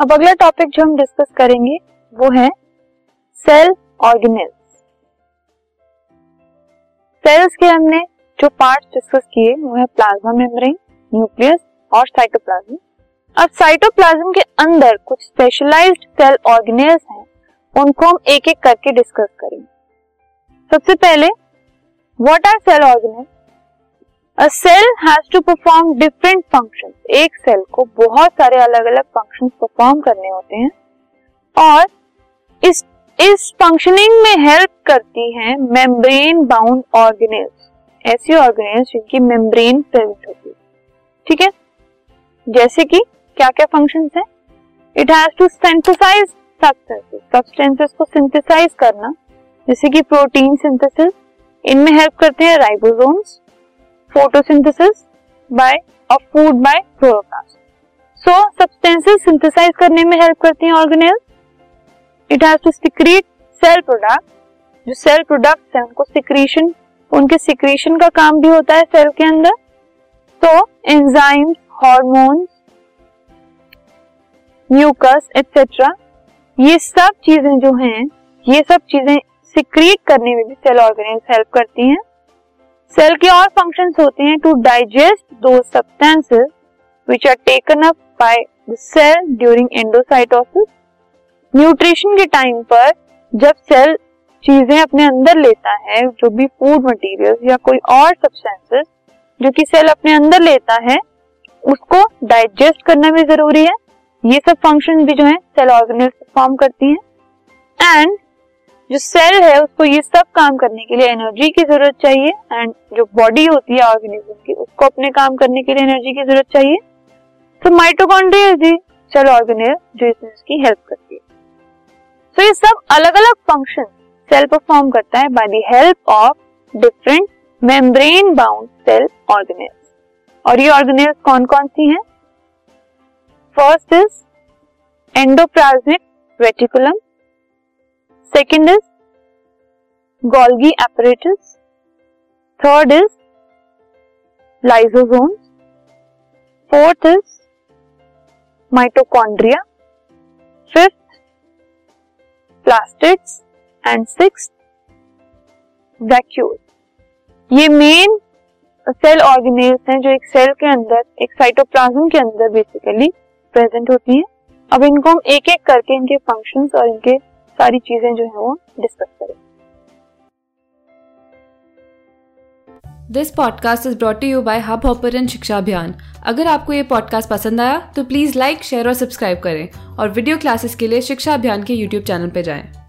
अब अगला टॉपिक जो हम डिस्कस करेंगे, वो है सेल ऑर्गेनेल्स सेल्स के हमने जो पार्ट्स डिस्कस किए, वो है प्लाज्मा मेम्ब्रेन न्यूक्लियस और साइटोप्लाज्म अब साइटोप्लाज्म के अंदर कुछ स्पेशलाइज्ड सेल ऑर्गेनेल्स हैं, उनको हम एक एक करके डिस्कस करेंगे. सबसे पहले what are cell organelles a cell has to perform different function एक सेल को बहुत सारे अलग अलग फ़ंक्शन परफॉर्म करने होते हैं। और इस इस फंक्शनिंग में हेल्प करती हैं मेम्ब्रेन बाउंड ऑर्गेनेल्स ऐसी ऑर्गेनेल्स जिनकी मेम्ब्रेन प्रेजेंट होती है। ठीक है? जैसे कि क्या क्या फ़ंक्शन है? It has to synthesise substances substances को सिंथेसाइज करना। जैसे कि प्रोटीन सिंथेसिस इनमें हेल्प करते हैं ribosomes photosynthesis by a food by chloroplast so substances synthesise करने में हेल्प करती हैं organelle it has to secrete cell product जो सेल प्रोडक्ट्स हैं, उनको सिक्रीशन उनके सिक्रीशन का काम भी होता है सेल के अंदर. तो एंजाइम्स हार्मोन्स म्यूकस एक्सेट्रा ये सब चीज़ें जो हैं, ये सब चीज़ें सिक्रीट करने में भी सेल ऑर्गेनेल्स हेल्प करती हैं. सेल के और फ़ंक्शंस होते हैं टू डाइजेस्ट दो substances which are taken up by the cell during endocytosis nutrition के टाइम पर जब सेल चीज़ें अपने अंदर लेता है, जो भी फ़ूड मटेरियल्स या कोई और सब्सटेंसेस जो कि सेल अपने अंदर लेता है, उसको डाइजेस्ट करना भी ज़रूरी है। ये सब फ़ंक्शन भी जो है सेल ऑर्गेनल्स परफॉर्म करती हैं। एंड जो सेल है उसको ये सब काम करने के लिए एनर्जी की ज़रूरत चाहिए एंड जो बॉडी होती है ऑर्गेनिज्म की उसको अपने काम करने के लिए एनर्जी की ज़रूरत चाहिए। तो माइटोकॉन्ड्रिया दी सेल ऑर्गेनेल जो इसकी हेल्प करती है। तो so, ये सब अलग अलग फ़ंक्शन सेल परफॉर्म करता है by the help of different membrane bound cell organelles और ये ऑर्गेनेल्स कौन कौन सी हैं? First is endoplasmic reticulum second is Golgi apparatus third is lysosome fourth is mitochondria fifth plastids and six vacuole ये main cell organelles हैं जो एक सेल के अंदर, एक साइटोप्लाज्म के अंदर बेसिकली प्रेजेंट होती हैं। अब इनको हम एक एक करके इनके फ़ंक्शंस और इनके सारी चीज़ें जो है वो डिस्कस करें this podcast is brought you by Hub Hopper शिक्षा अभियान अगर आपको ये पॉडकास्ट पसंद आया तो प्लीज़ लाइक शेयर और सब्सक्राइब करें और वीडियो क्लासेस के लिए शिक्षा अभियान के यूट्यूब चैनल पर जाएँ।